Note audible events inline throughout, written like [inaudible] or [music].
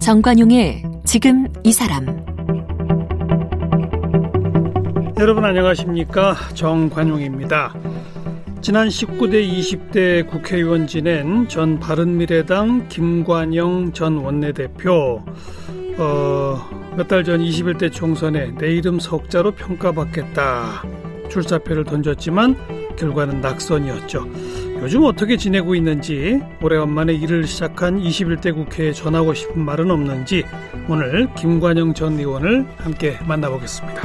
정관용의 지금 이 사람 여러분 안녕하십니까 정관용입니다. 지난 19대 20대 국회의원 지낸 전 바른미래당 김관영 전 원내대표 어, 몇 달 전 21대 총선에 내 이름 석자로 평가받겠다 출사표를 던졌지만 결과는 낙선이었죠. 요즘 어떻게 지내고 있는지 오래간만에 일을 시작한 21대 국회에 전하고 싶은 말은 없는지 오늘 김관영 전 의원을 함께 만나보겠습니다.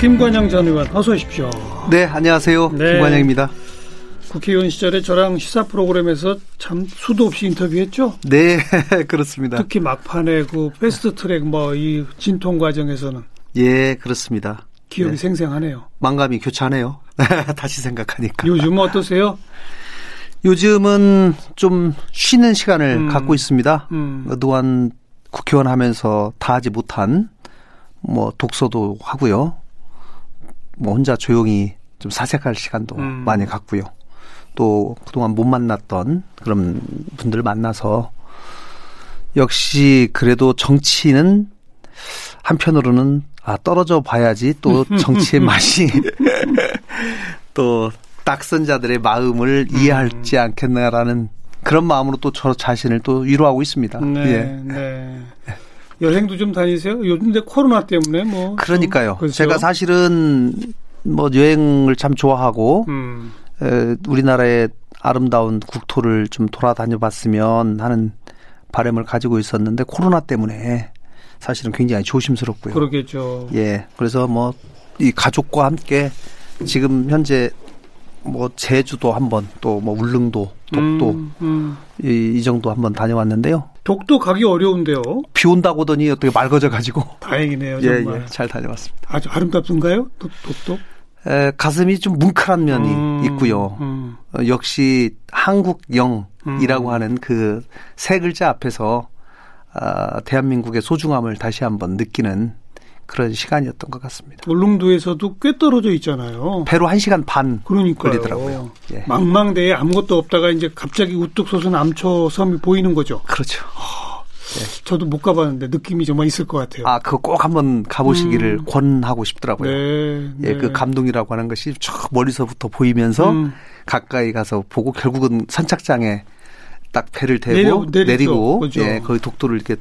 김관영 전 의원 어서 오십시오. 네, 안녕하세요. 네. 김관영입니다. 국회의원 시절에 저랑 시사 프로그램에서 참 수도 없이 인터뷰했죠? 네, [laughs] 그렇습니다. 특히 막판에 그 패스트 트랙 뭐 이 진통 과정에서는 예, 그렇습니다. 기억이 네. 생생하네요. 망감이 교차하네요. [laughs] 다시 생각하니까. 요즘은 어떠세요? 요즘은 좀 쉬는 시간을 음. 갖고 있습니다. 음. 그동안 국회의원 하면서 다 하지 못한 뭐 독서도 하고요. 뭐 혼자 조용히 좀 사색할 시간도 음. 많이 갖고요. 또 그동안 못 만났던 그런 분들을 만나서 역시 그래도 정치는 한편으로는 아 떨어져 봐야지 또 정치의 맛이 [laughs] 또 딱선자들의 마음을 이해할지 않겠나라는 그런 마음으로 또 저 자신을 또 위로하고 있습니다. 네, 예. 네. 여행도 좀 다니세요? 요즘 근데 코로나 때문에 뭐 그러니까요. 그렇죠? 제가 사실은 뭐 여행을 참 좋아하고 음. 에, 우리나라의 아름다운 국토를 좀 돌아다녀 봤으면 하는 바람을 가지고 있었는데 코로나 때문에 사실은 굉장히 조심스럽고요. 그러겠죠. 예. 그래서 뭐 이 가족과 함께 지금 현재 뭐 제주도 한번 또 뭐 울릉도 독도 음, 음. 이, 이 정도 한번 다녀왔는데요. 독도 가기 어려운데요. 비 온다고 더니 어떻게 맑아져 가지고 다행이네요. [laughs] 정말. 예, 예, 잘 다녀왔습니다. 아주 아름답던가요? 독, 독도? 에, 가슴이 좀 뭉클한 면이 음, 있고요. 음. 어, 역시 한국영이라고 음. 하는 그 세 글자 앞에서 아, 대한민국의 소중함을 다시 한번 느끼는 그런 시간이었던 것 같습니다. 울릉도에서도 꽤 떨어져 있잖아요. 배로 1시간 반 그러니까요. 걸리더라고요. 예. 망망대해 아무것도 없다가 이제 갑자기 우뚝 솟은 암초 섬이 보이는 거죠. 그렇죠. 네. 저도 못 가봤는데 느낌이 정말 있을 것 같아요. 아, 그거 꼭 한번 가보시기를 음. 권하고 싶더라고요. 네, 예, 네. 그 감동이라고 하는 것이 쭉 멀리서부터 보이면서 음. 가까이 가서 보고 결국은 선착장에 딱 배를 대고 내려, 내리고 그렇죠. 예, 거의 독도를 이렇게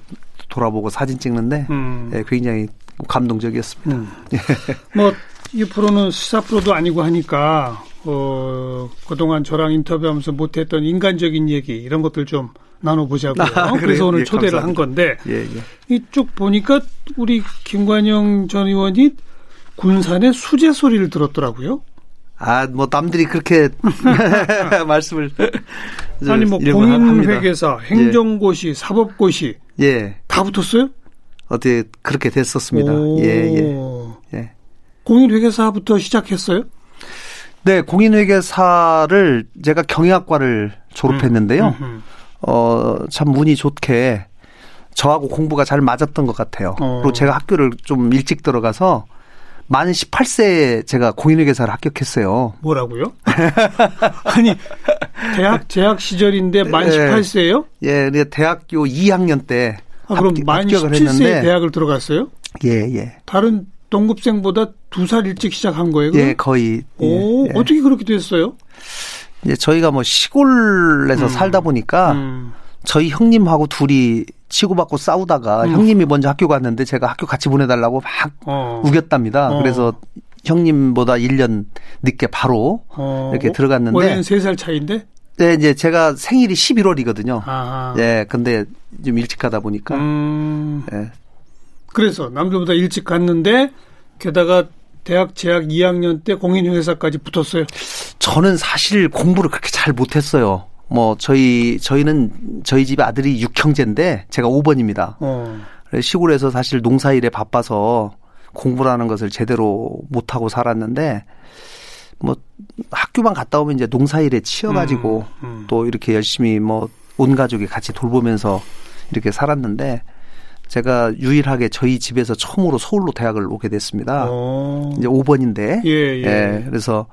돌아보고 사진 찍는데 음. 예, 굉장히 감동적이었습니다. 음. [laughs] 뭐이 프로는 시사 프로도 아니고 하니까 어, 그동안 저랑 인터뷰하면서 못했던 인간적인 얘기 이런 것들 좀 나눠보자고요. 아, 그래서 오늘 예, 초대를 감사합니다. 한 건데 예, 예. 이쪽 보니까 우리 김관영 전 의원이 군산의 수제 소리를 들었더라고요. 아, 뭐 남들이 그렇게 [laughs] [laughs] 말씀을 아니 뭐 공인회계사, 예. 행정고시, 사법고시 예. 다 붙었어요? 어떻게 그렇게 됐었습니다. 예, 예. 예. 공인회계사부터 시작했어요? 네, 공인회계사를 제가 경영학과를 졸업했는데요. 음, 음, 음. 어, 참 운이 좋게 저하고 공부가 잘 맞았던 것 같아요. 어. 그리고 제가 학교를 좀 일찍 들어가서 만 18세에 제가 공인회계사를 합격했어요. 뭐라고요? [laughs] 아니, 대학, 재학 시절인데 만 18세예요? 예, 네, 대학교 2학년 때 아, 그럼 합, 만 17세에 대학을 들어갔어요? 예, 예. 다른 동급생보다 두 살 일찍 시작한 거예요? 그럼? 예, 거의. 오, 예. 어떻게 그렇게 됐어요? 이제 저희가 뭐 시골에서 음. 살다 보니까 음. 저희 형님하고 둘이 치고받고 싸우다가 음. 형님이 먼저 학교 갔는데 제가 학교 같이 보내달라고 막 어. 우겼답니다. 어. 그래서 형님보다 1년 늦게 바로 어. 이렇게 들어갔는데. 원래는 3살 차인데? 네, 이제 제가 생일이 11월이거든요. 아하. 예, 근데 좀 일찍 가다 보니까. 음. 예. 그래서 남들보다 일찍 갔는데 게다가 대학 재학 2학년 때 공인회사까지 붙었어요. 저는 사실 공부를 그렇게 잘 못했어요. 뭐 저희 저희는 저희 집 아들이 6형제인데 제가 5번입니다. 어. 시골에서 사실 농사일에 바빠서 공부라는 것을 제대로 못 하고 살았는데 뭐 학교만 갔다 오면 이제 농사일에 치여가지고 음, 음. 또 이렇게 열심히 뭐 온 가족이 같이 돌보면서 이렇게 살았는데 제가 유일하게 저희 집에서 처음으로 서울로 대학을 오게 됐습니다. 오. 어. 이제 5번인데. 예, 예. 예 그래서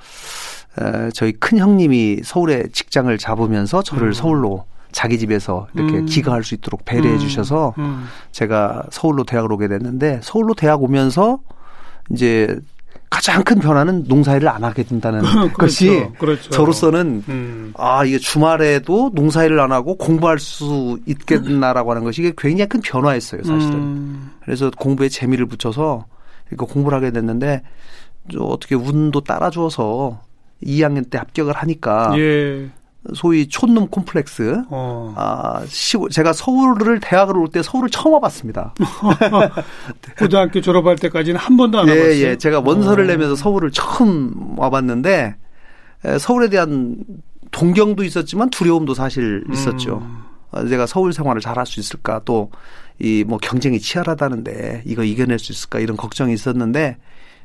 에, 저희 큰 형님이 서울에 직장을 잡으면서 저를 음. 서울로 자기 집에서 이렇게 음. 기가할 수 있도록 배려해 음. 주셔서 음. 제가 서울로 대학을 오게 됐는데 서울로 대학 오면서 이제 가장 큰 변화는 농사일을 안 하게 된다는 [laughs] 그렇죠. 것이 그렇죠. 저로서는 음. 아 이게 주말에도 농사일을 안 하고 공부할 수 있겠나라고 하는 것이 이게 굉장히 큰 변화였어요 사실은. 음. 그래서 공부에 재미를 붙여서 이거 공부를 하게 됐는데 어떻게 운도 따라주어서 2학년 때 합격을 하니까 예. 소위 촌놈 콤플렉스. 어. 아, 시골, 제가 서울을 대학을 올 때 서울을 처음 와봤습니다. [laughs] 고등학교 졸업할 때까지는 한 번도 안 예, 와봤어요. 예, 제가 원서를 어. 내면서 서울을 처음 와봤는데 서울에 대한 동경도 있었지만 두려움도 사실 있었죠. 음. 아, 제가 서울 생활을 잘 할 수 있을까 또 이 뭐 경쟁이 치열하다는데 이거 이겨낼 수 있을까 이런 걱정이 있었는데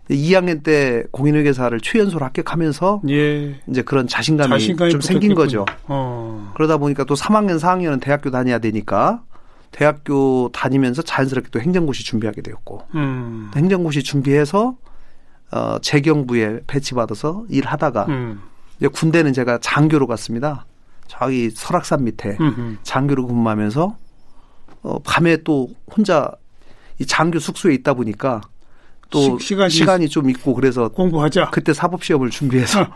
2학년 때 공인회계사를 최연소로 합격하면서 예. 이제 그런 자신감이, 자신감이 좀 생긴 거죠. 어. 그러다 보니까 또 3학년, 4학년은 대학교 다녀야 되니까 대학교 다니면서 자연스럽게 또 행정고시 준비하게 되었고 음. 행정고시 준비해서 어, 재경부에 배치받아서 일하다가 음. 이제 군대는 제가 장교로 갔습니다. 저기 설악산 밑에 음흠. 장교로 근무하면서 어, 밤에 또 혼자 이 장교 숙소에 있다 보니까 또 시, 간이 시간이 좀 있고 그래서 공부하자. 그때 사법 시험을 준비해서 어,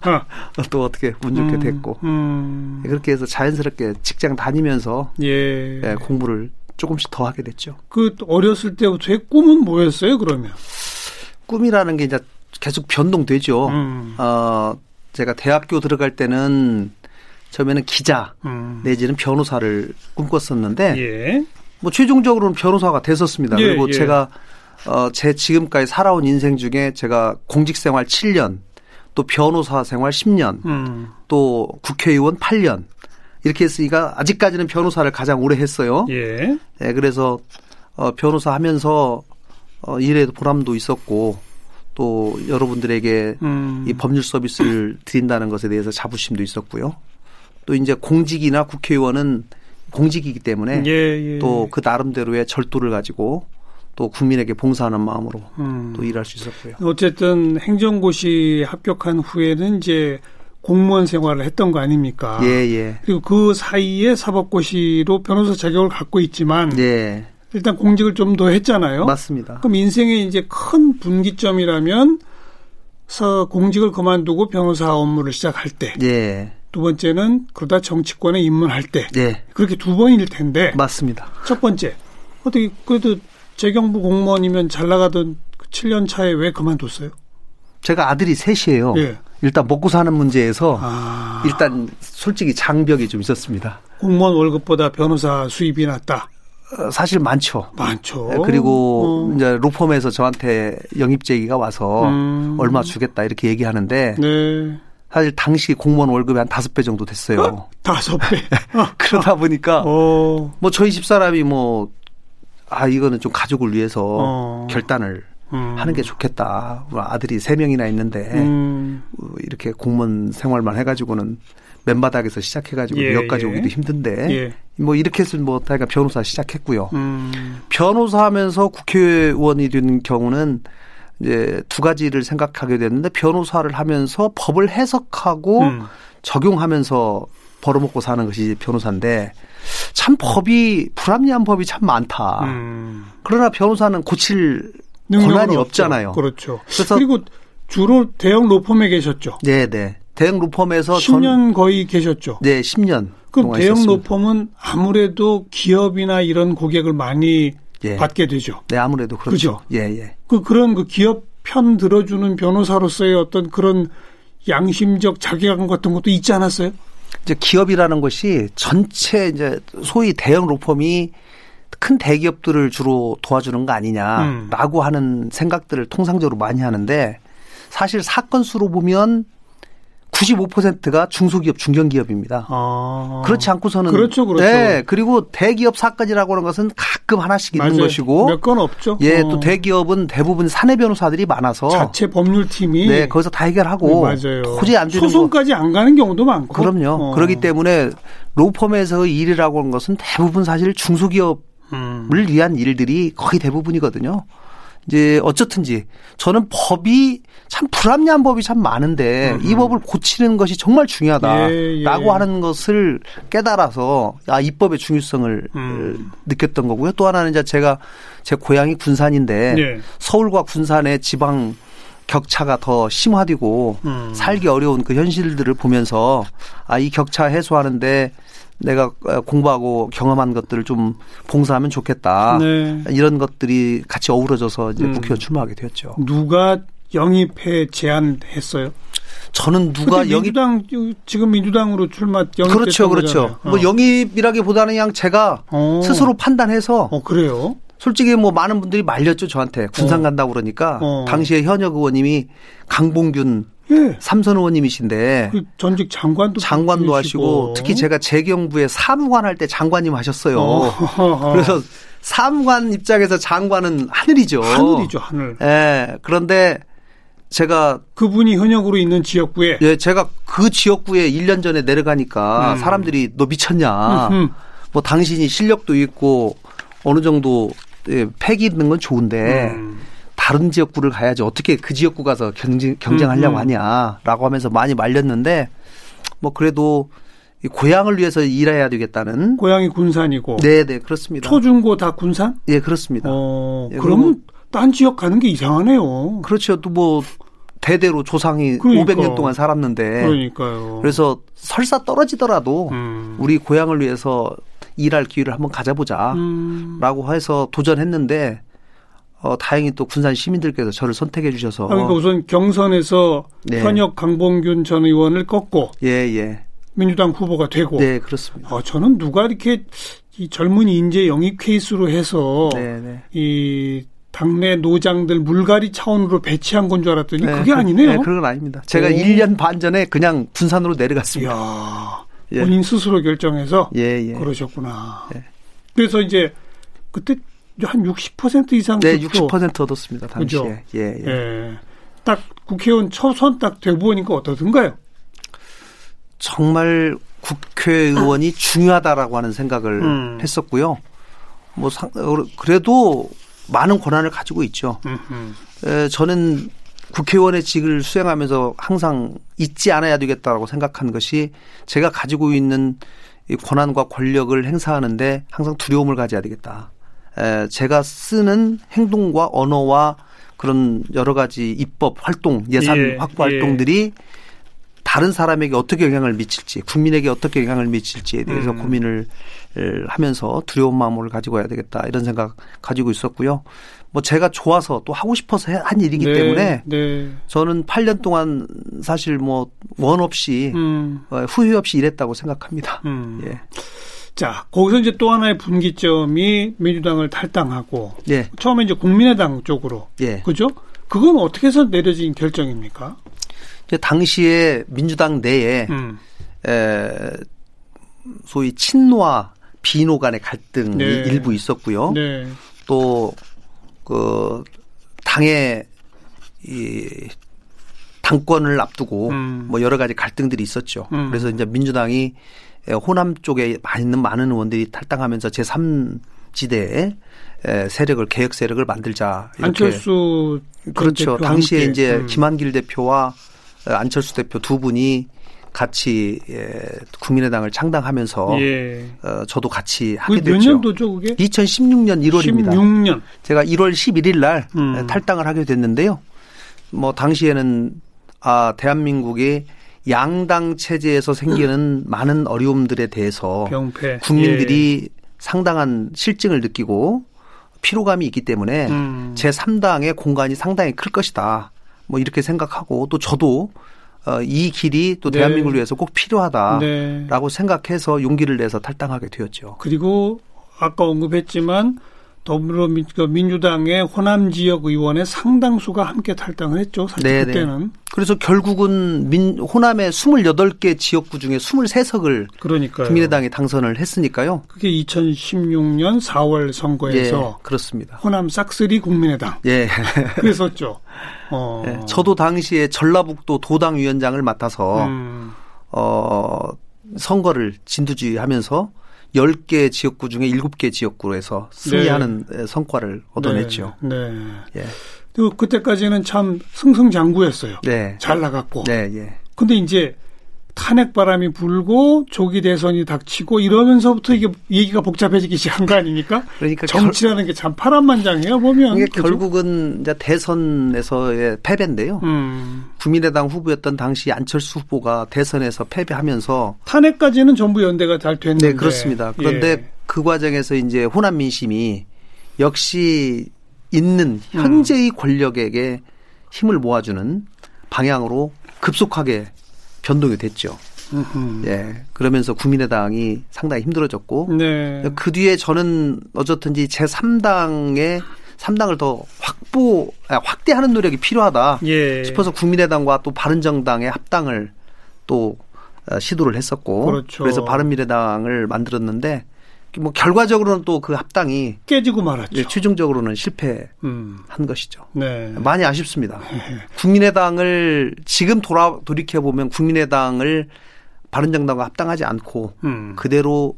어. [laughs] 또 어떻게 운 좋게 음, 됐고 음. 그렇게 해서 자연스럽게 직장 다니면서 예. 예, 공부를 조금씩 더 하게 됐죠. 그 어렸을 때부터의 꿈은 뭐였어요? 그러면 꿈이라는 게 이제 계속 변동되죠. 음. 어, 제가 대학교 들어갈 때는 처음에는 기자 음. 내지는 변호사를 꿈꿨었는데 예. 뭐 최종적으로는 변호사가 됐었습니다. 예, 그리고 예. 제가 어, 제 지금까지 살아온 인생 중에 제가 공직 생활 7년, 또 변호사 생활 10년, 음. 또 국회의원 8년 이렇게 했으니까 아직까지는 변호사를 가장 오래 했어요. 예. 네, 그래서 어, 변호사 하면서 어, 일에도 보람도 있었고 또 여러분들에게 음. 이 법률 서비스를 드린다는 것에 대해서 자부심도 있었고요. 또 이제 공직이나 국회의원은 공직이기 때문에 예, 예. 또그 나름대로의 절도를 가지고 또 국민에게 봉사하는 마음으로 음. 또 일할 수 있었고요. 어쨌든 행정고시 합격한 후에는 이제 공무원 생활을 했던 거 아닙니까? 예, 예. 그리고 그 사이에 사법고시로 변호사 자격을 갖고 있지만 예. 일단 공직을 좀 더 했잖아요. 맞습니다. 그럼 인생의 이제 큰 분기점이라면 서 공직을 그만두고 변호사 업무를 시작할 때. 예. 두 번째는 그러다 정치권에 입문할 때. 예. 그렇게 두 번일 텐데. 맞습니다. 첫 번째. 어떻게 그래도 재경부 공무원이면 잘 나가던 7년 그 차에 왜 그만뒀어요? 제가 아들이 셋이에요. 예. 일단 먹고 사는 문제에서 아. 일단 솔직히 장벽이 좀 있었습니다. 공무원 월급보다 변호사 수입이 낮다. 어, 사실 많죠. 많죠. 네, 그리고 어. 이제 로펌에서 저한테 영입 제기가 와서 음. 얼마 주겠다 이렇게 얘기하는데 네. 사실 당시 공무원 월급이 한 다섯 배 정도 됐어요. 어? 다섯 배. [laughs] 그러다 보니까 어. 뭐 저희 집 사람이 뭐 아 이거는 좀 가족을 위해서 어. 결단을 음. 하는 게 좋겠다. 아들이 세 명이나 있는데 음. 어, 이렇게 공무원 생활만 해가지고는 맨바닥에서 시작해가지고 예, 여기까지 예. 오기도 힘든데 예. 뭐 이렇게 해서 뭐 다가 변호사 시작했고요. 음. 변호사하면서 국회의원이 된 경우는 이제 두 가지를 생각하게 됐는데 변호사를 하면서 법을 해석하고 음. 적용하면서 벌어먹고 사는 것이 변호사인데 참 법이 불합리한 법이 참 많다. 음. 그러나 변호사는 고칠 권한이 없잖아요. 그렇죠. 그래서 그리고 주로 대형 로펌에 계셨죠. 네, 네. 대형 로펌에서 10년 전, 거의 계셨죠. 네, 10년. 그럼 대형 있었습니다. 로펌은 아무래도 기업이나 이런 고객을 많이 예. 받게 되죠. 네, 아무래도 그렇죠. 그죠? 예, 예. 그 그런 그 기업 편 들어주는 변호사로서의 어떤 그런 양심적 자괴감 같은 것도 있지 않았어요? 이제 기업이라는 것이 전체 이제 소위 대형 로펌이 큰 대기업들을 주로 도와주는 거 아니냐라고 음. 하는 생각들을 통상적으로 많이 하는데 사실 사건 수로 보면 95%가 중소기업, 중견기업입니다. 아. 그렇지 않고서는 그렇죠, 그렇죠. 네, 그리고 대기업 사건이라고 하는 것은 가끔 하나씩 있는 맞아요. 것이고 몇 건 없죠. 예, 어. 또 대기업은 대부분 사내 변호사들이 많아서 자체 법률팀이 네, 거기서 다 해결하고 네, 맞아요. 도저히 안 되는 소송까지 거. 안 가는 경우도 많고 그럼요. 어. 그렇기 때문에 로펌에서 일이라고 하는 것은 대부분 사실 중소기업 음. 위한 일들이 거의 대부분이거든요. 이제 어쨌든지 저는 법이 참 불합리한 법이 참 많은데 음. 이 법을 고치는 것이 정말 중요하다라고 예, 예. 하는 것을 깨달아서 아, 이 법의 중요성을 음. 느꼈던 거고요. 또 하나는 이제 제가 제 고향이 군산인데 예. 서울과 군산의 지방 격차가 더 심화되고 음. 살기 어려운 그 현실들을 보면서 아, 이 격차 해소하는데 내가 공부하고 경험한 것들을 좀 봉사하면 좋겠다. 네. 이런 것들이 같이 어우러져서 이제 음. 국회의원 출마하게 되었죠. 누가 영입해 제안했어요? 저는 누가 영입 민주당 지금 민주당으로 출마 영입 그렇죠, 그렇죠. 어. 뭐 영입이라기보다는 그냥 제가 어. 스스로 판단해서 어 그래요? 솔직히 뭐 많은 분들이 말렸죠 저한테 군산 어. 간다고 그러니까 어. 당시에 현역 의원님이 강봉균 예. 삼선 의원님이신데 그 전직 장관도 장관도 하시고 특히 제가 재경부에 사무관 할 때 장관님 하셨어요. 어. 그래서 사무관 입장에서 장관은 하늘이죠. 하늘이죠, 하늘. 예. 그런데 제가 그분이 현역으로 있는 지역구에 예, 제가 그 지역구에 1년 전에 내려가니까 음. 사람들이 너 미쳤냐. 음흠. 뭐 당신이 실력도 있고 어느 정도 예, 패기 있는 건 좋은데 음. 다른 지역구를 가야지 어떻게 그 지역구 가서 경쟁, 경쟁하려고 음, 음. 하냐라고 하면서 많이 말렸는데 뭐 그래도 이 고향을 위해서 일해야 되겠다는 고향이 군산이고 네네 네, 그렇습니다 초중고 다 군산 예 그렇습니다 어, 예, 그러면 딴 지역 가는 게 이상하네요 그렇죠 또 뭐 대대로 조상이 그러니까. 500년 동안 살았는데 그러니까요 그래서 설사 떨어지더라도 음. 우리 고향을 위해서 일할 기회를 한번 가져보자라고 음. 해서 도전했는데 어, 다행히 또 군산 시민들께서 저를 선택해 주셔서. 아, 그러니까 우선 경선에서 네. 현역 강봉균 전 의원을 꺾고. 예, 예. 민주당 후보가 되고. 네, 그렇습니다. 어, 저는 누가 이렇게 이 젊은 인재 영입 케이스로 해서. 네, 네. 이 당내 노장들 물갈이 차원으로 배치한 건 줄 알았더니 네, 그게 아니네요. 네, 그건 아닙니다. 제가 오. 1년 반 전에 그냥 군산으로 내려갔습니다. 이야, 예. 본인 스스로 결정해서 예, 예. 그러셨구나. 예. 그래서 이제 그때 한 60% 이상 네, 투표. 60% 얻었습니다. 당시에. 그죠? 예, 예. 예. 딱 국회의원 초선 딱 되보니까 어떠든가요? 정말 국회의원이 중요하다라고 하는 생각을 음. 했었고요. 뭐 상, 그래도 많은 권한을 가지고 있죠. 에, 저는 국회의원의 직을 수행하면서 항상 잊지 않아야 되겠다라고 생각한 것이 제가 가지고 있는 이 권한과 권력을 행사하는데 항상 두려움을 가져야 되겠다. 제가 쓰는 행동과 언어와 그런 여러 가지 입법 활동, 예산 예, 확보 활동들이 예. 다른 사람에게 어떻게 영향을 미칠지, 국민에게 어떻게 영향을 미칠지에 대해서 음. 고민을 하면서 두려운 마음을 가지고 해야 되겠다 이런 생각 가지고 있었고요. 뭐 제가 좋아서 또 하고 싶어서 한 일이기 네, 때문에 네. 저는 8년 동안 사실 뭐 원 없이 음. 어, 후회 없이 일했다고 생각합니다. 음. 예. 자, 거기서 이제 또 하나의 분기점이 민주당을 탈당하고 예. 처음에 이제 국민의당 쪽으로 예. 그죠? 그건 어떻게 해서 내려진 결정입니까? 당시에 민주당 내에 음. 에, 소위 친노와 비노 간의 갈등이 네. 일부 있었고요. 네. 또그 당의 이 당권을 앞두고 음. 뭐 여러 가지 갈등들이 있었죠. 음. 그래서 이제 민주당이 예, 호남 쪽에 있는 많은 의원들이 탈당하면서 제3 지대에 세력을 개혁 세력을 만들자 이렇게 안철수 그렇죠. 당시에 함께. 이제 음. 김한길 대표와 안철수 대표 두 분이 같이 예, 국민의당을 창당하면서 예. 어, 저도 같이 하게 됐죠. 몇 년도죠, 그게? 2016년 1월입니다. 16년. 제가 1월 11일 날 음. 탈당을 하게 됐는데요. 뭐 당시에는 아 대한민국의 양당 체제에서 생기는 많은 어려움들에 대해서 병폐. 국민들이 예. 상당한 실증을 느끼고 피로감이 있기 때문에 음. 제 3당의 공간이 상당히 클 것이다. 뭐 이렇게 생각하고 또 저도 어, 이 길이 또 네. 대한민국을 위해서 꼭 필요하다라고 네. 생각해서 용기를 내서 탈당하게 되었죠. 그리고 아까 언급했지만 더불어민주당의 호남 지역 의원의 상당수가 함께 탈당을 했죠. 사실 네네. 그때는. 그래서 결국은 민, 호남의 28개 지역구 중에 23석을 그러니까요. 국민의당이 당선을 했으니까요. 그게 2016년 4월 선거에서 예, 그렇습니다. 호남 싹쓸이 국민의당. 예. [laughs] 그랬었죠. 어. 예, 저도 당시에 전라북도 도당 위원장을 맡아서 음. 어 선거를 진두지휘하면서 10개 지역구 중에 7개 지역구로 해서 승리하는 네. 성과를 얻어냈죠. 네. 네. 예. 그 그때까지는 참 승승장구였어요. 네. 잘 나갔고. 네, 예. 근데 이제 탄핵 바람이 불고 조기 대선이 닥치고 이러면서부터 이게 얘기가 복잡해지기 시작한 거 아닙니까? 그러니까 정치라는 게 참 파란만장해요 보면. 이게 결국은 이제 대선에서의 패배인데요. 음. 국민의당 후보였던 당시 안철수 후보가 대선에서 패배하면서 탄핵까지는 전부 연대가 잘 됐는데. 네, 그렇습니다. 그런데 예. 그 과정에서 이제 호남 민심이 역시 있는 현재의 음. 권력에게 힘을 모아주는 방향으로 급속하게 변동이 됐죠. 예. 그러면서 국민의당이 상당히 힘들어졌고 네. 그 뒤에 저는 어쨌든지 제 3당의 3당을 더 확보 아, 확대하는 노력이 필요하다 예. 싶어서 국민의당과 또 바른정당의 합당을 또 어, 시도를 했었고 그렇죠. 그래서 바른미래당을 만들었는데 뭐 결과적으로는 또 그 합당이 깨지고 말았죠. 예, 최종적으로는 실패한 음. 것이죠. 네. 많이 아쉽습니다. 네. 국민의당을 지금 돌아 돌이켜 보면 국민의당을 바른정당과 합당하지 않고 음. 그대로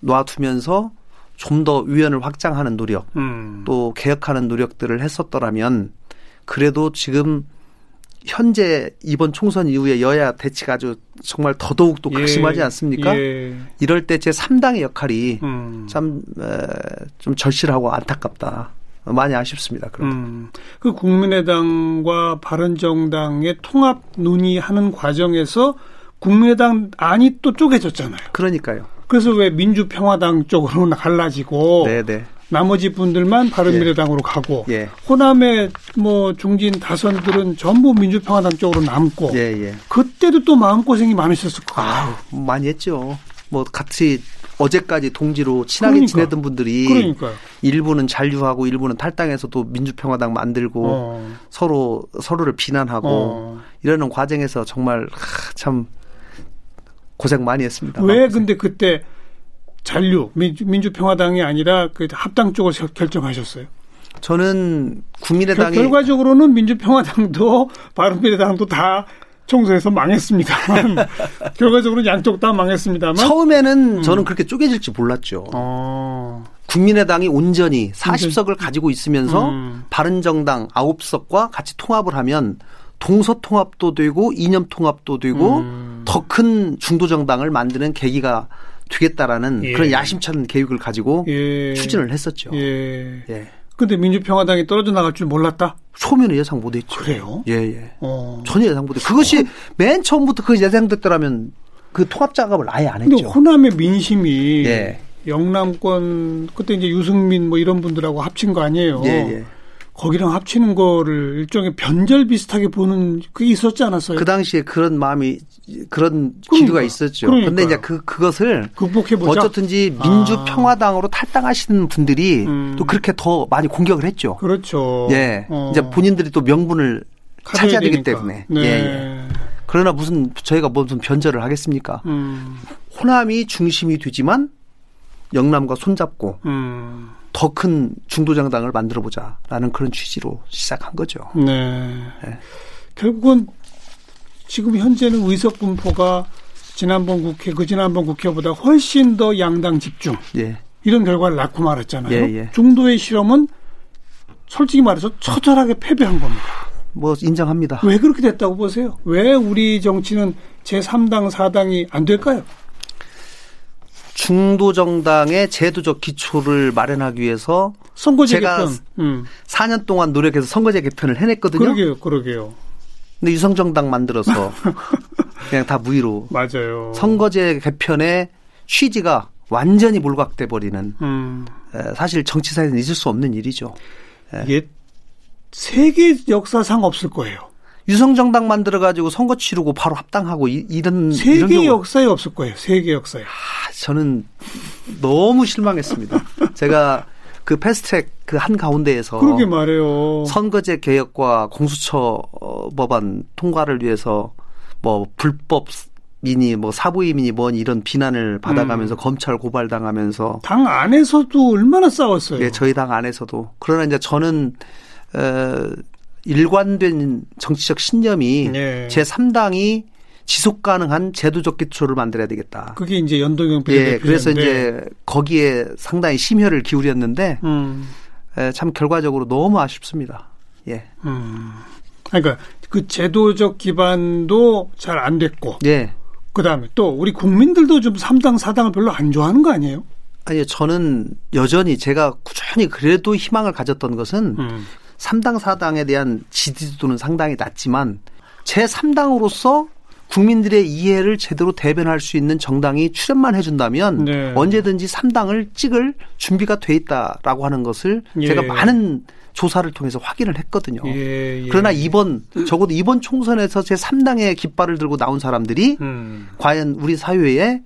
놔두면서 좀 더 위원을 확장하는 노력, 음. 또 개혁하는 노력들을 했었더라면 그래도 지금 현재 이번 총선 이후에 여야 대치가 아주 정말 더더욱 또 극심하지 예. 않습니까? 예. 이럴 때 제 3당의 역할이 음. 참좀 절실하고 안타깝다. 많이 아쉽습니다. 그런 음. 그 국민의당과 바른정당의 통합 논의하는 과정에서 국민의당 안이 또 쪼개졌잖아요. 그러니까요. 그래서 왜 민주평화당 쪽으로 [laughs] 갈라지고 네네. 네. 나머지 분들만 바른미래당으로 예. 가고 예. 호남의 뭐 중진 다선들은 전부 민주평화당 쪽으로 남고 예, 예. 그때도 또 마음고생이 많으셨을 거예요. 아, 많이 했죠. 뭐 같이 어제까지 동지로 친하게 그러니까. 지내던 분들이 그러니까요. 일부는 잔류하고 일부는 탈당해서 또 민주평화당 만들고 어. 서로 서로를 비난하고 어. 이러는 과정에서 정말 참 고생 많이 했습니다. 왜. 근데 그때 잔류 민주, 민주 평화당이 아니라 그 합당 쪽을 결정하셨어요? 저는 국민의당이 결, 과적으로는 민주평화당도 바른미래당도 다 총선에서 망했습니다만 [laughs] 결과적으로 양쪽 다 망했습니다만 처음에는 음. 저는 그렇게 쪼개질지 몰랐죠. 어. 국민의당이 온전히 40석을 가지고 있으면서 음. 바른정당 9석과 같이 통합을 하면 동서통합도 되고 이념통합도 되고 음. 더큰 중도정당을 만드는 계기가 되겠다라는 예. 그런 야심찬 계획을 가지고 예. 추진을 했었죠. 예. 예. 근데 민주평화당이 떨어져 나갈 줄 몰랐다? 초면에 예상 못 했죠. 그래요? 예, 예. 어. 전혀 예상 못 했죠. 그것이 어. 맨 처음부터 그 예상됐더라면 그 통합 작업을 아예 안 했죠. 근데 호남의 민심이 예. 영남권 그때 이제 유승민 뭐 이런 분들하고 합친 거 아니에요. 예, 예. 거기랑 합치는 거를 일종의 변절 비슷하게 보는 그게 있었지 않았어요? 그 당시에 그런 마음이 그런 그러니까, 기류가 있었죠. 그런데 이제 그 그것을 극복해 보자. 어쨌든지 민주평화당으로 아. 탈당하시는 분들이 음. 또 그렇게 더 많이 공격을 했죠. 그렇죠. 예. 어. 이제 본인들이 또 명분을 차지해야 되기 때문에. 네. 예, 예. 그러나 무슨 저희가 무슨 변절을 하겠습니까? 음. 호남이 중심이 되지만 영남과 손잡고 음. 더 큰 중도정당을 만들어 보자라는 그런 취지로 시작한 거죠. 네. 네. 결국은 지금 현재는 의석 분포가 지난번 국회, 그 지난번 국회보다 훨씬 더 양당 집중. 예. 이런 결과를 낳고 말았잖아요. 예, 예. 중도의 실험은 솔직히 말해서 처절하게 패배한 겁니다. 뭐 인정합니다. 왜 그렇게 됐다고 보세요? 왜 우리 정치는 제3당, 4당이 안 될까요? 중도 정당의 제도적 기초를 마련하기 위해서 선거제 제가 개편. 음. 4년 동안 노력해서 선거제 개편을 해냈거든요. 그러게요, 그러게요. 근데 유성 정당 만들어서 [laughs] 그냥 다 무위로. 맞아요. 선거제 개편의 취지가 완전히 몰각돼 버리는 음. 사실 정치사에는 있을 수 없는 일이죠. 이게 세계 역사상 없을 거예요. 유성정당 만들어 가지고 선거 치르고 바로 합당하고 이, 런 세계 이런 역사에 없을 거예요. 세계 역사에. 아, 저는 너무 실망했습니다. [laughs] 제가 그 패스트트랙 그 한 가운데에서 그러게 말해요. 선거제 개혁과 공수처 법안 통과를 위해서 뭐 불법 미니 뭐 사부임이니 뭔 이런 비난을 받아가면서 음. 검찰 고발당하면서 당 안에서도 얼마나 싸웠어요. 예, 저희 당 안에서도 그러나 이제 저는 어 일관된 정치적 신념이 네. 제 3당이 지속 가능한 제도적 기초를 만들어야 되겠다. 그게 이제 연동형 비례 예, 그래서 이제 거기에 상당히 심혈을 기울였는데 음. 에, 참 결과적으로 너무 아쉽습니다. 예. 음. 그러니까 그 제도적 기반도 잘 안 됐고. 예. 그다음에 또 우리 국민들도 좀 3당 4당을 별로 안 좋아하는 거 아니에요? 아니 저는 여전히 제가 꾸준히 그래도 희망을 가졌던 것은 음. 3당 4당에 대한 지지도는 상당히 낮지만 제 3당으로서 국민들의 이해를 제대로 대변할 수 있는 정당이 출연만 해준다면 네. 언제든지 3당을 찍을 준비가 돼 있다라고 하는 것을 예. 제가 많은 조사를 통해서 확인을 했거든요. 예, 예. 그러나 이번 적어도 이번 총선에서 제 3당의 깃발을 들고 나온 사람들이 음. 과연 우리 사회의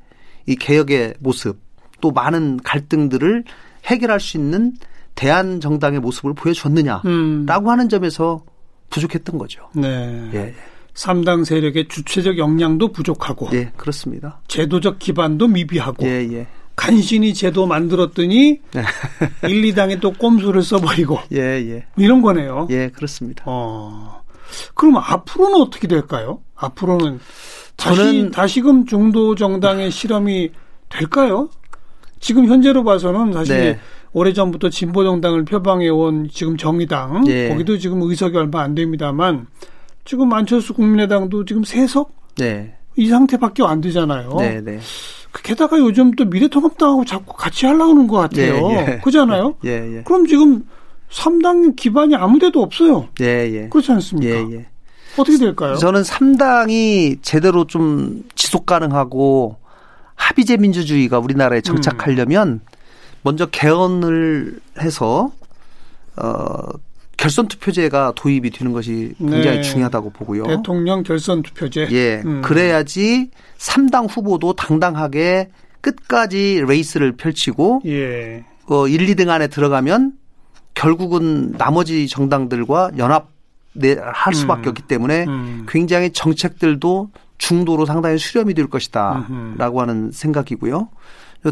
이 개혁의 모습 또 많은 갈등들을 해결할 수 있는 대한 정당의 모습을 보여줬느냐라고 음. 하는 점에서 부족했던 거죠. 네. 예. 3당 세력의 주체적 역량도 부족하고. 예, 그렇습니다. 제도적 기반도 미비하고. 예, 예. 간신히 제도 만들었더니 [laughs] 1, 2당에 또 꼼수를 써버리고. [laughs] 예, 예. 이런 거네요. 예, 그렇습니다. 어. 그럼 앞으로는 어떻게 될까요? 앞으로는 다시, 저는 다시금 중도 정당의 실험이 될까요? 지금 현재로 봐서는 사실 네. 오래전부터 진보정당을 표방해온 지금 정의당 예. 거기도 지금 의석이 얼마 안 됩니다만 지금 안철수 국민의당도 지금 세석 네. 이 상태밖에 안 되잖아요. 네, 네. 그 게다가 요즘 또 미래통합당하고 자꾸 같이 하려고 하는 것 같아요. 예, 예. 그잖아요. [laughs] 예, 예. 그럼 지금 3당 기반이 아무 데도 없어요. 예, 예. 그렇지 않습니까? 어떻게 될까요? 저는 3당이 제대로 좀 지속 가능하고 합의제 민주주의가 우리나라에 정착하려면 음. 먼저 개헌을 해서 어 결선 투표제가 도입이 되는 것이 굉장히 네. 중요하다고 보고요. 대통령 결선 투표제. 예. 음. 그래야지 3당 후보도 당당하게 끝까지 레이스를 펼치고 예. 어 1, 2등 안에 들어가면 결국은 나머지 정당들과 연합 할 수밖에 음. 없기 때문에 음. 굉장히 정책들도 중도로 상당히 수렴이 될 것이다라고 하는 생각이고요.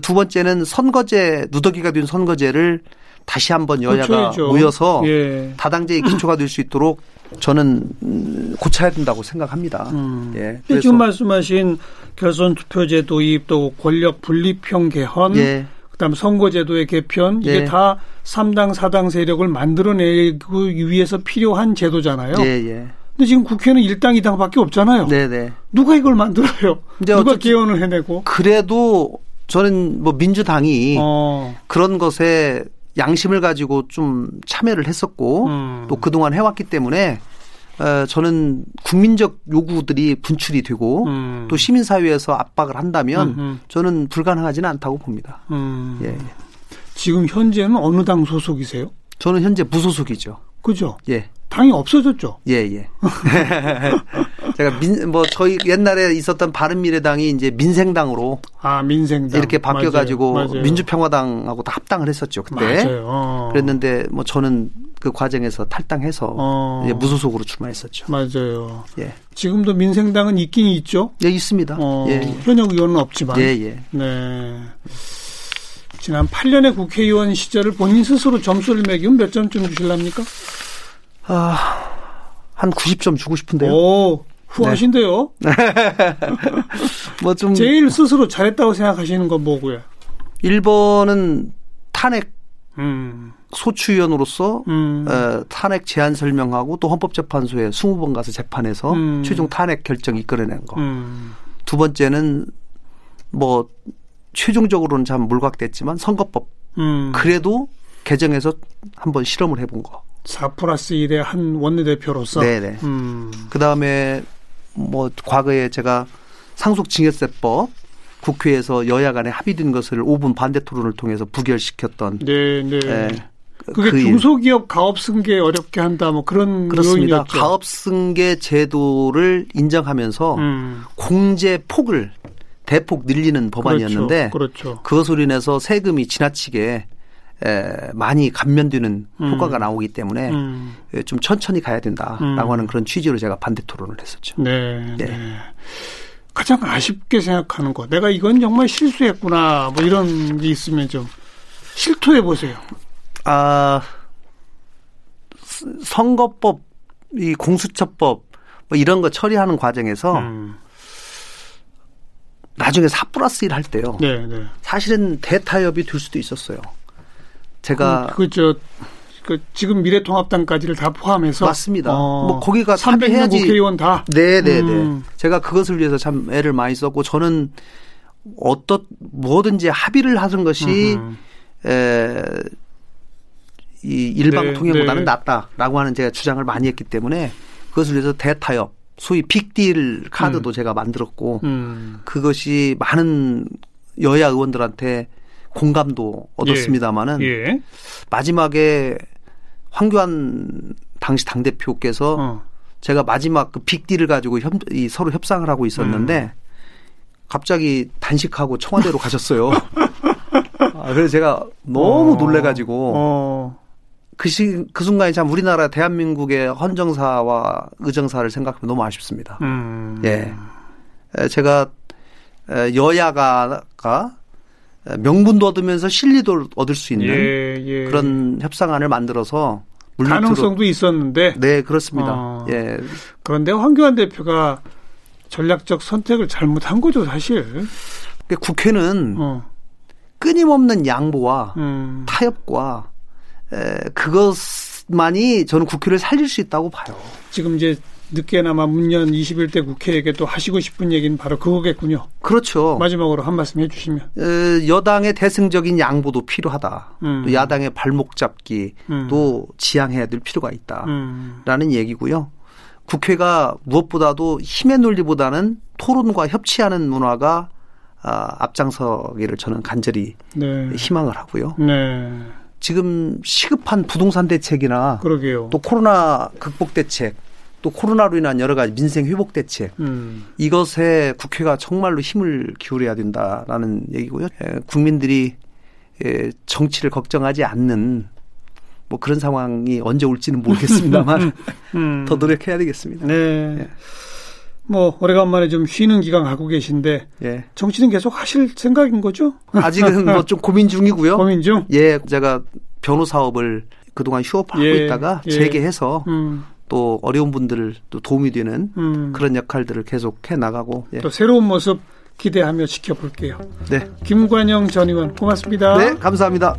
두 번째는 선거제 누더기가 된 선거제를 다시 한번 여야가 그렇죠. 모여서 예. 다당제의 기초가 될 수 있도록 저는 고쳐야 된다고 생각합니다. 음. 예. 지금 말씀하신 결선 투표제 도입 또 권력 분립형 개헌 예. 그다음 선거제도의 개편 이게 예. 다 3당 4당 세력을 만들어내기 위해서 필요한 제도잖아요. 예, 예. 근데 지금 국회는 1당 2당밖에 없잖아요. 네네. 네. 누가 이걸 만들어요? 누가 개헌을 해내고? 그래도 저는 뭐 민주당이 어. 그런 것에 양심을 가지고 좀 참여를 했었고 음. 또 그동안 해왔기 때문에 어, 저는 국민적 요구들이 분출이 되고 음. 또 시민사회에서 압박을 한다면 음흠. 저는 불가능하지는 않다고 봅니다. 음. 예. 지금 현재는 어느 당 소속이세요? 저는 현재 무소속이죠. 그죠? 예. 당이 없어졌죠. 예, 예. [laughs] 제가 민, 뭐, 저희 옛날에 있었던 바른미래당이 이제 민생당으로. 아, 민생당. 이렇게 바뀌어 가지고 맞아요. 맞아요. 민주평화당하고 다 합당을 했었죠. 그때. 맞아요. 어. 그랬는데 뭐 저는 그 과정에서 탈당해서 어. 무소속으로 출마했었죠. 맞아요. 예. 지금도 민생당은 있긴 있죠. 예, 있습니다. 어, 예, 예. 현역 의원은 없지만. 예, 예. 네. 지난 8년의 국회의원 시절을 본인 스스로 점수를 매기면 몇 점쯤 주실랍니까? 아, 한 90점 주고 싶은데요. 오, 후하신데요? 네. [laughs] 뭐 좀. 제일 스스로 잘했다고 생각하시는 건 뭐고요? 1번은 탄핵 음. 소추위원으로서 음. 어, 탄핵 제안 설명하고 또 헌법재판소에 20번 가서 재판해서 음. 최종 탄핵 결정 이끌어낸 거. 음. 두 번째는 뭐 최종적으로는 참 물각됐지만 선거법 음. 그래도 개정해서 한번 실험을 해본 거. 4 플러스 1의 한 원내대표로서. 네네. 음. 그 다음에 뭐 과거에 제가 상속증여세법 국회에서 여야 간에 합의된 것을 5분 반대 토론을 통해서 부결시켰던. 네, 네. 예, 그게 그 중소기업 가업 승계 어렵게 한다 뭐 그런 그렇습니다. 요인이었죠. 가업 승계 제도를 인정하면서 음. 공제 폭을 대폭 늘리는 법안이었는데 그렇죠. 그렇죠. 그것으로 인해서 세금이 지나치게 에, 많이 감면되는 음. 효과가 나오기 때문에 음. 좀 천천히 가야 된다라고 음. 하는 그런 취지로 제가 반대 토론을 했었죠. 네, 네. 네. 가장 아쉽게 생각하는 거. 내가 이건 정말 실수했구나. 뭐 이런 게 있으면 좀 실토해 보세요. 아, 선거법, 이 공수처법 뭐 이런 거 처리하는 과정에서 음. 나중에 4 플러스 1할 때요. 네, 네. 사실은 대타협이 될 수도 있었어요. 제가 그, 그, 그 지금 미래통합당까지를 다 포함해서 맞습니다. 어, 뭐 거기가 300명 국회의원 다. 네, 네, 네. 음. 제가 그것을 위해서 참 애를 많이 썼고 저는 어떤 뭐든지 합의를 하는 것이 에, 이 일방 네, 통행보다는 네. 낫다라고 하는 제가 주장을 많이 했기 때문에 그것을 위해서 대타협 소위 빅딜 카드도 음. 제가 만들었고 음. 그것이 많은 여야 의원들한테 공감도 얻었습니다마는 예. 예. 마지막에 황교안 당시 당 대표께서 어. 제가 마지막 그 빅딜을 가지고 협, 이 서로 협상을 하고 있었는데 음. 갑자기 단식하고 청와대로 [laughs] 가셨어요. 아, 그래서 제가 너무 어. 놀래가지고 어. 그, 시, 그 순간에 참 우리나라 대한민국의 헌정사와 의정사를 생각하면 너무 아쉽습니다. 음. 예. 제가 여야가 명분도 얻으면서 실리도 얻을 수 있는 예, 예. 그런 협상안을 만들어서 가능성도 있었는데 네 그렇습니다. 어. 예. 그런데 황교안 대표가 전략적 선택을 잘못한 거죠 사실. 그러니까 국회는 어. 끊임없는 양보와 음. 타협과 에, 그것만이 저는 국회를 살릴 수 있다고 봐요. 지금 이제 늦게나마 문년 21대 국회에게 또 하시고 싶은 얘기는 바로 그거겠군요. 그렇죠. 마지막으로 한 말씀 해주시면. 에, 여당의 대승적인 양보도 필요하다. 음. 또 야당의 발목 잡기도 음. 지향해야 될 필요가 있다라는 음. 얘기고요. 국회가 무엇보다도 힘의 논리보다는 토론과 협치하는 문화가 아, 앞장서기를 저는 간절히 네. 희망을 하고요. 네. 지금 시급한 부동산 대책이나 그러게요. 또 코로나 극복 대책 또 코로나로 인한 여러 가지 민생 회복 대책 음. 이것에 국회가 정말로 힘을 기울여야 된다라는 얘기고요. 예, 국민들이 예, 정치를 걱정하지 않는 뭐 그런 상황이 언제 올지는 모르겠습니다만 [laughs] 음. 더 노력해야 되겠습니다. 네. 예. 뭐 오래간만에 좀 쉬는 기간 갖고 계신데 예. 정치는 계속 하실 생각인 거죠? [laughs] 아직은 뭐 좀 고민 중이고요. 고민 중? 예, 제가 변호 사업을 그동안 휴업하고 예. 있다가 예. 재개해서 음. 또 어려운 분들을 또 도움이 되는 음. 그런 역할들을 계속 해 나가고 예. 또 새로운 모습 기대하며 지켜볼게요. 네. 김관영 전 의원 고맙습니다. 네, 감사합니다.